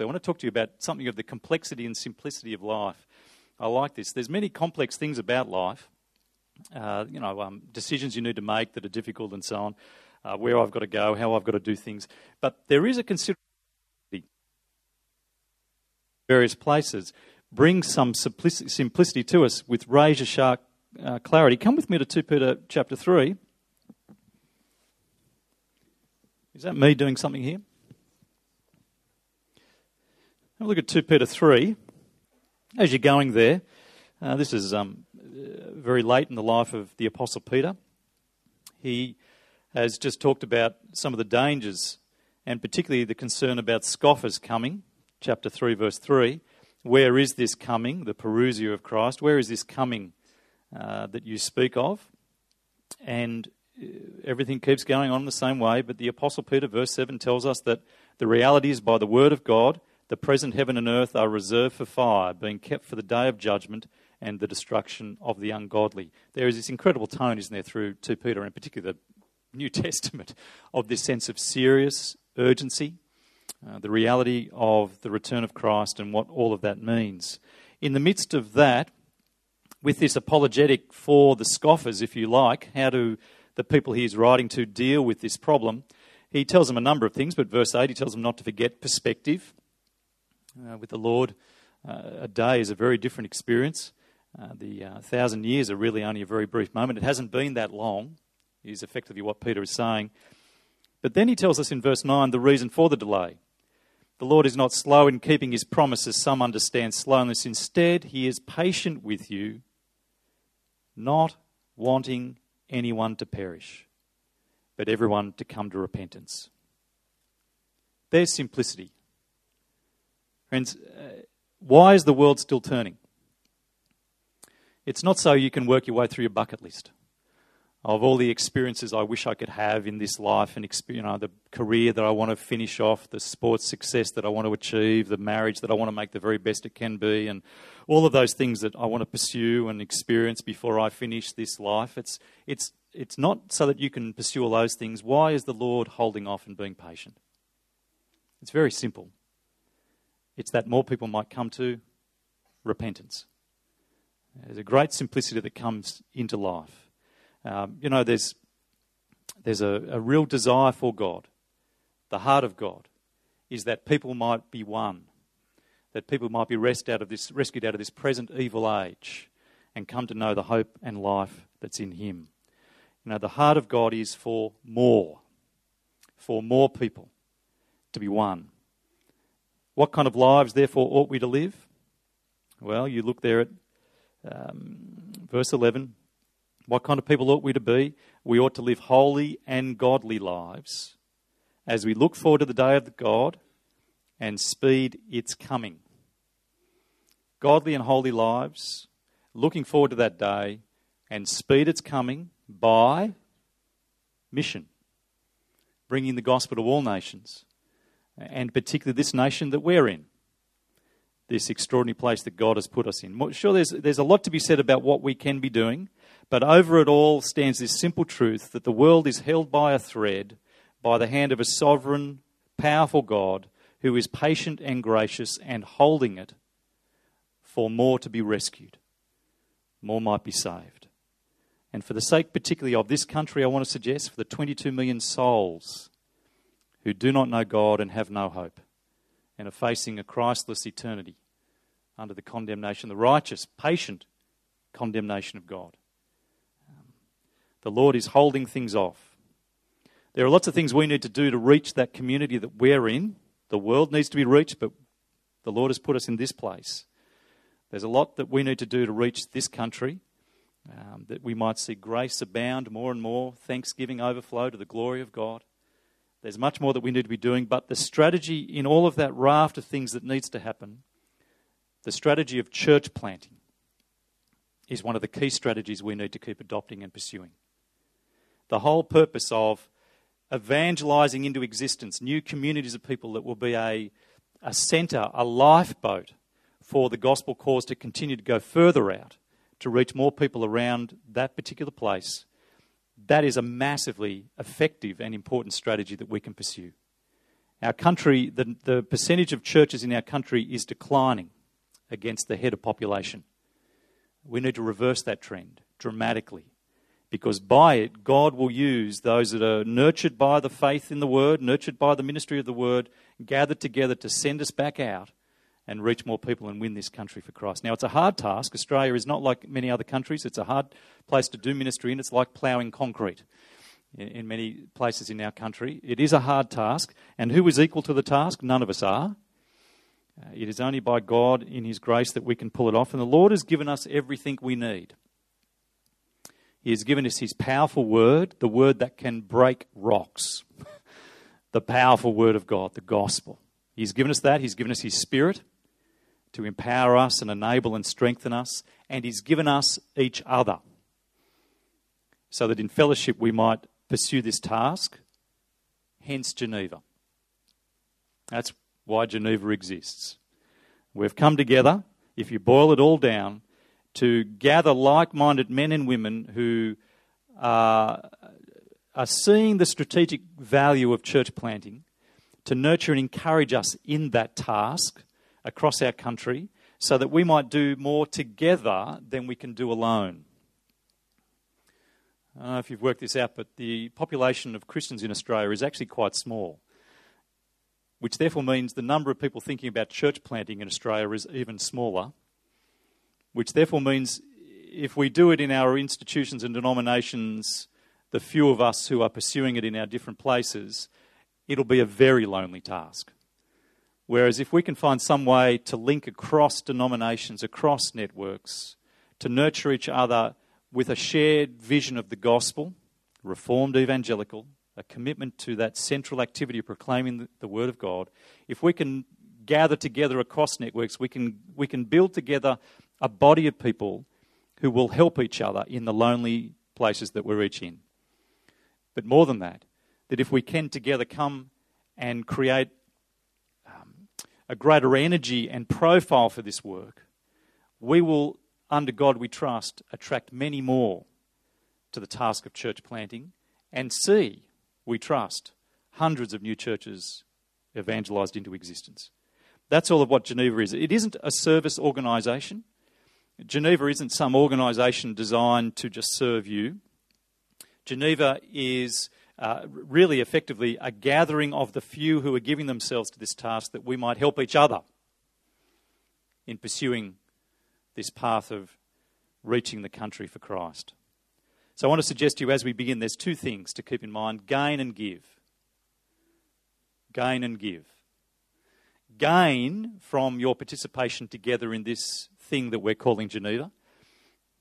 I want to talk to you about something of the complexity and simplicity of life. I like this. There's many complex things about life, uh, you know, um, decisions you need to make that are difficult and so on, uh, where I've got to go, how I've got to do things. But there is a considerable various places bring some simplicity to us with razor sharp uh, clarity. Come with me to 2 Peter chapter 3. Is that me doing something here? Have a look at 2 Peter 3. As you're going there, uh, this is um, very late in the life of the Apostle Peter. He has just talked about some of the dangers and particularly the concern about scoffers coming. Chapter 3, verse 3. Where is this coming, the parousia of Christ? Where is this coming uh, that you speak of? And uh, everything keeps going on the same way, but the Apostle Peter, verse 7, tells us that the reality is by the word of God the present heaven and earth are reserved for fire, being kept for the day of judgment and the destruction of the ungodly. There is this incredible tone, isn't there, through 2 Peter, and particularly the New Testament, of this sense of serious urgency, uh, the reality of the return of Christ and what all of that means. In the midst of that, with this apologetic for the scoffers, if you like, how do the people he is writing to deal with this problem? He tells them a number of things, but verse 8, he tells them not to forget perspective uh, with the Lord, uh, a day is a very different experience. Uh, the uh, thousand years are really only a very brief moment. It hasn't been that long, is effectively what Peter is saying. But then he tells us in verse 9 the reason for the delay. The Lord is not slow in keeping his promises, some understand slowness. Instead, he is patient with you, not wanting anyone to perish, but everyone to come to repentance. There's simplicity. Friends, uh, why is the world still turning? It's not so you can work your way through your bucket list of all the experiences I wish I could have in this life and you know, the career that I want to finish off, the sports success that I want to achieve, the marriage that I want to make the very best it can be, and all of those things that I want to pursue and experience before I finish this life. It's, it's, it's not so that you can pursue all those things. Why is the Lord holding off and being patient? It's very simple. It's that more people might come to repentance. There's a great simplicity that comes into life. Um, you know, there's, there's a, a real desire for God. The heart of God is that people might be won, that people might be rescued out of this, rescued out of this present evil age and come to know the hope and life that's in Him. You know, the heart of God is for more, for more people to be won. What kind of lives, therefore, ought we to live? Well, you look there at um, verse 11. What kind of people ought we to be? We ought to live holy and godly lives as we look forward to the day of God and speed its coming. Godly and holy lives, looking forward to that day and speed its coming by mission, bringing the gospel to all nations and particularly this nation that we're in, this extraordinary place that God has put us in. Sure, there's, there's a lot to be said about what we can be doing, but over it all stands this simple truth that the world is held by a thread by the hand of a sovereign, powerful God who is patient and gracious and holding it for more to be rescued, more might be saved. And for the sake particularly of this country, I want to suggest for the 22 million souls who do not know God and have no hope and are facing a Christless eternity under the condemnation, the righteous, patient condemnation of God. Um, the Lord is holding things off. There are lots of things we need to do to reach that community that we're in. The world needs to be reached, but the Lord has put us in this place. There's a lot that we need to do to reach this country, um, that we might see grace abound more and more, thanksgiving overflow to the glory of God. There's much more that we need to be doing, but the strategy in all of that raft of things that needs to happen, the strategy of church planting, is one of the key strategies we need to keep adopting and pursuing. The whole purpose of evangelizing into existence new communities of people that will be a, a center, a lifeboat for the gospel cause to continue to go further out, to reach more people around that particular place that is a massively effective and important strategy that we can pursue. Our country, the, the percentage of churches in our country is declining against the head of population. We need to reverse that trend dramatically because by it, God will use those that are nurtured by the faith in the Word, nurtured by the ministry of the Word, gathered together to send us back out and reach more people and win this country for Christ. Now, it's a hard task. Australia is not like many other countries, it's a hard place to do ministry in. It's like ploughing concrete in many places in our country. It is a hard task, and who is equal to the task? None of us are. Uh, it is only by God in His grace that we can pull it off, and the Lord has given us everything we need. He has given us His powerful word, the word that can break rocks, the powerful word of God, the gospel. He's given us that. He's given us His Spirit to empower us and enable and strengthen us, and He's given us each other so that in fellowship we might pursue this task. Hence, Geneva. That's why Geneva exists. We've come together, if you boil it all down, to gather like minded men and women who are, are seeing the strategic value of church planting to nurture and encourage us in that task across our country so that we might do more together than we can do alone. I don't know if you've worked this out, but the population of Christians in Australia is actually quite small, which therefore means the number of people thinking about church planting in Australia is even smaller, which therefore means if we do it in our institutions and denominations, the few of us who are pursuing it in our different places, it'll be a very lonely task. Whereas if we can find some way to link across denominations, across networks, to nurture each other with a shared vision of the gospel, reformed evangelical, a commitment to that central activity of proclaiming the, word of God, if we can gather together across networks, we can, we can build together a body of people who will help each other in the lonely places that we're each in. But more than that, that if we can together come and create a greater energy and profile for this work, we will under God we trust, attract many more to the task of church planting and see, we trust, hundreds of new churches evangelized into existence. That's all of what Geneva is. It isn't a service organization. Geneva isn't some organization designed to just serve you. Geneva is uh, really effectively a gathering of the few who are giving themselves to this task that we might help each other in pursuing this path of reaching the country for Christ. So I want to suggest to you as we begin, there's two things to keep in mind gain and give. Gain and give. Gain from your participation together in this thing that we're calling Geneva,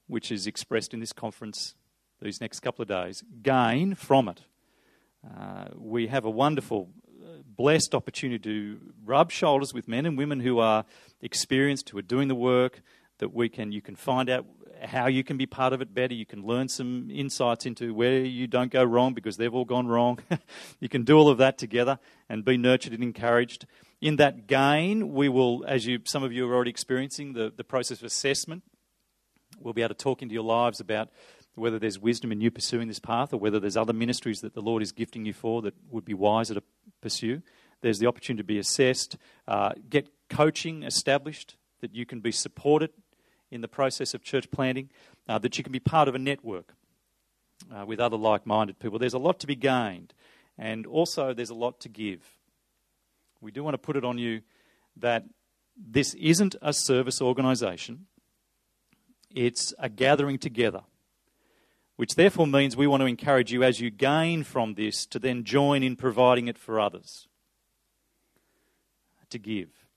which is expressed in this conference these next couple of days. Gain from it. Uh, we have a wonderful, uh, blessed opportunity to rub shoulders with men and women who are experienced, who are doing the work, that we can you can find out how you can be part of it better. You can learn some insights into where you don't go wrong because they've all gone wrong. you can do all of that together and be nurtured and encouraged. In that gain, we will, as you some of you are already experiencing, the, the process of assessment. We'll be able to talk into your lives about whether there's wisdom in you pursuing this path or whether there's other ministries that the Lord is gifting you for that would be wiser to pursue. There's the opportunity to be assessed, uh, get coaching established, that you can be supported in the process of church planting, uh, that you can be part of a network uh, with other like minded people. There's a lot to be gained, and also there's a lot to give. We do want to put it on you that this isn't a service organisation, it's a gathering together. Which therefore means we want to encourage you as you gain from this to then join in providing it for others. To give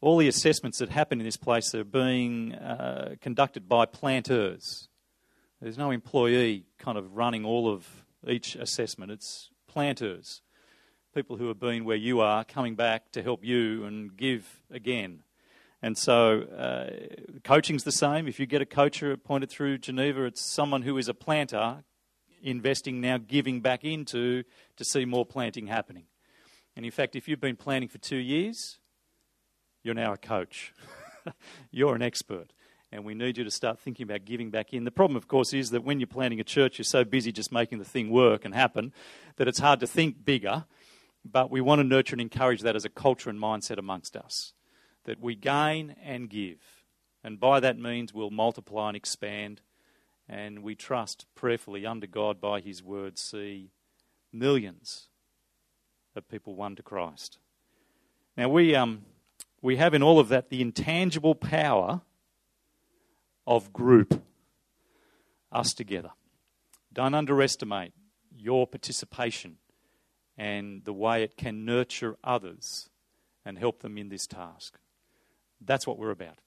all the assessments that happen in this place are being uh, conducted by planters. There's no employee kind of running all of each assessment. It's planters, people who have been where you are, coming back to help you and give again. And so, uh, coaching's the same. If you get a coacher appointed through Geneva, it's someone who is a planter investing now, giving back into to see more planting happening. And in fact, if you've been planting for two years, you're now a coach. you're an expert. And we need you to start thinking about giving back in. The problem, of course, is that when you're planning a church, you're so busy just making the thing work and happen that it's hard to think bigger. but we want to nurture and encourage that as a culture and mindset amongst us. That we gain and give. And by that means, we'll multiply and expand. And we trust prayerfully under God by His word, see millions of people won to Christ. Now, we, um, we have in all of that the intangible power of group, us together. Don't underestimate your participation and the way it can nurture others and help them in this task. That's what we're about.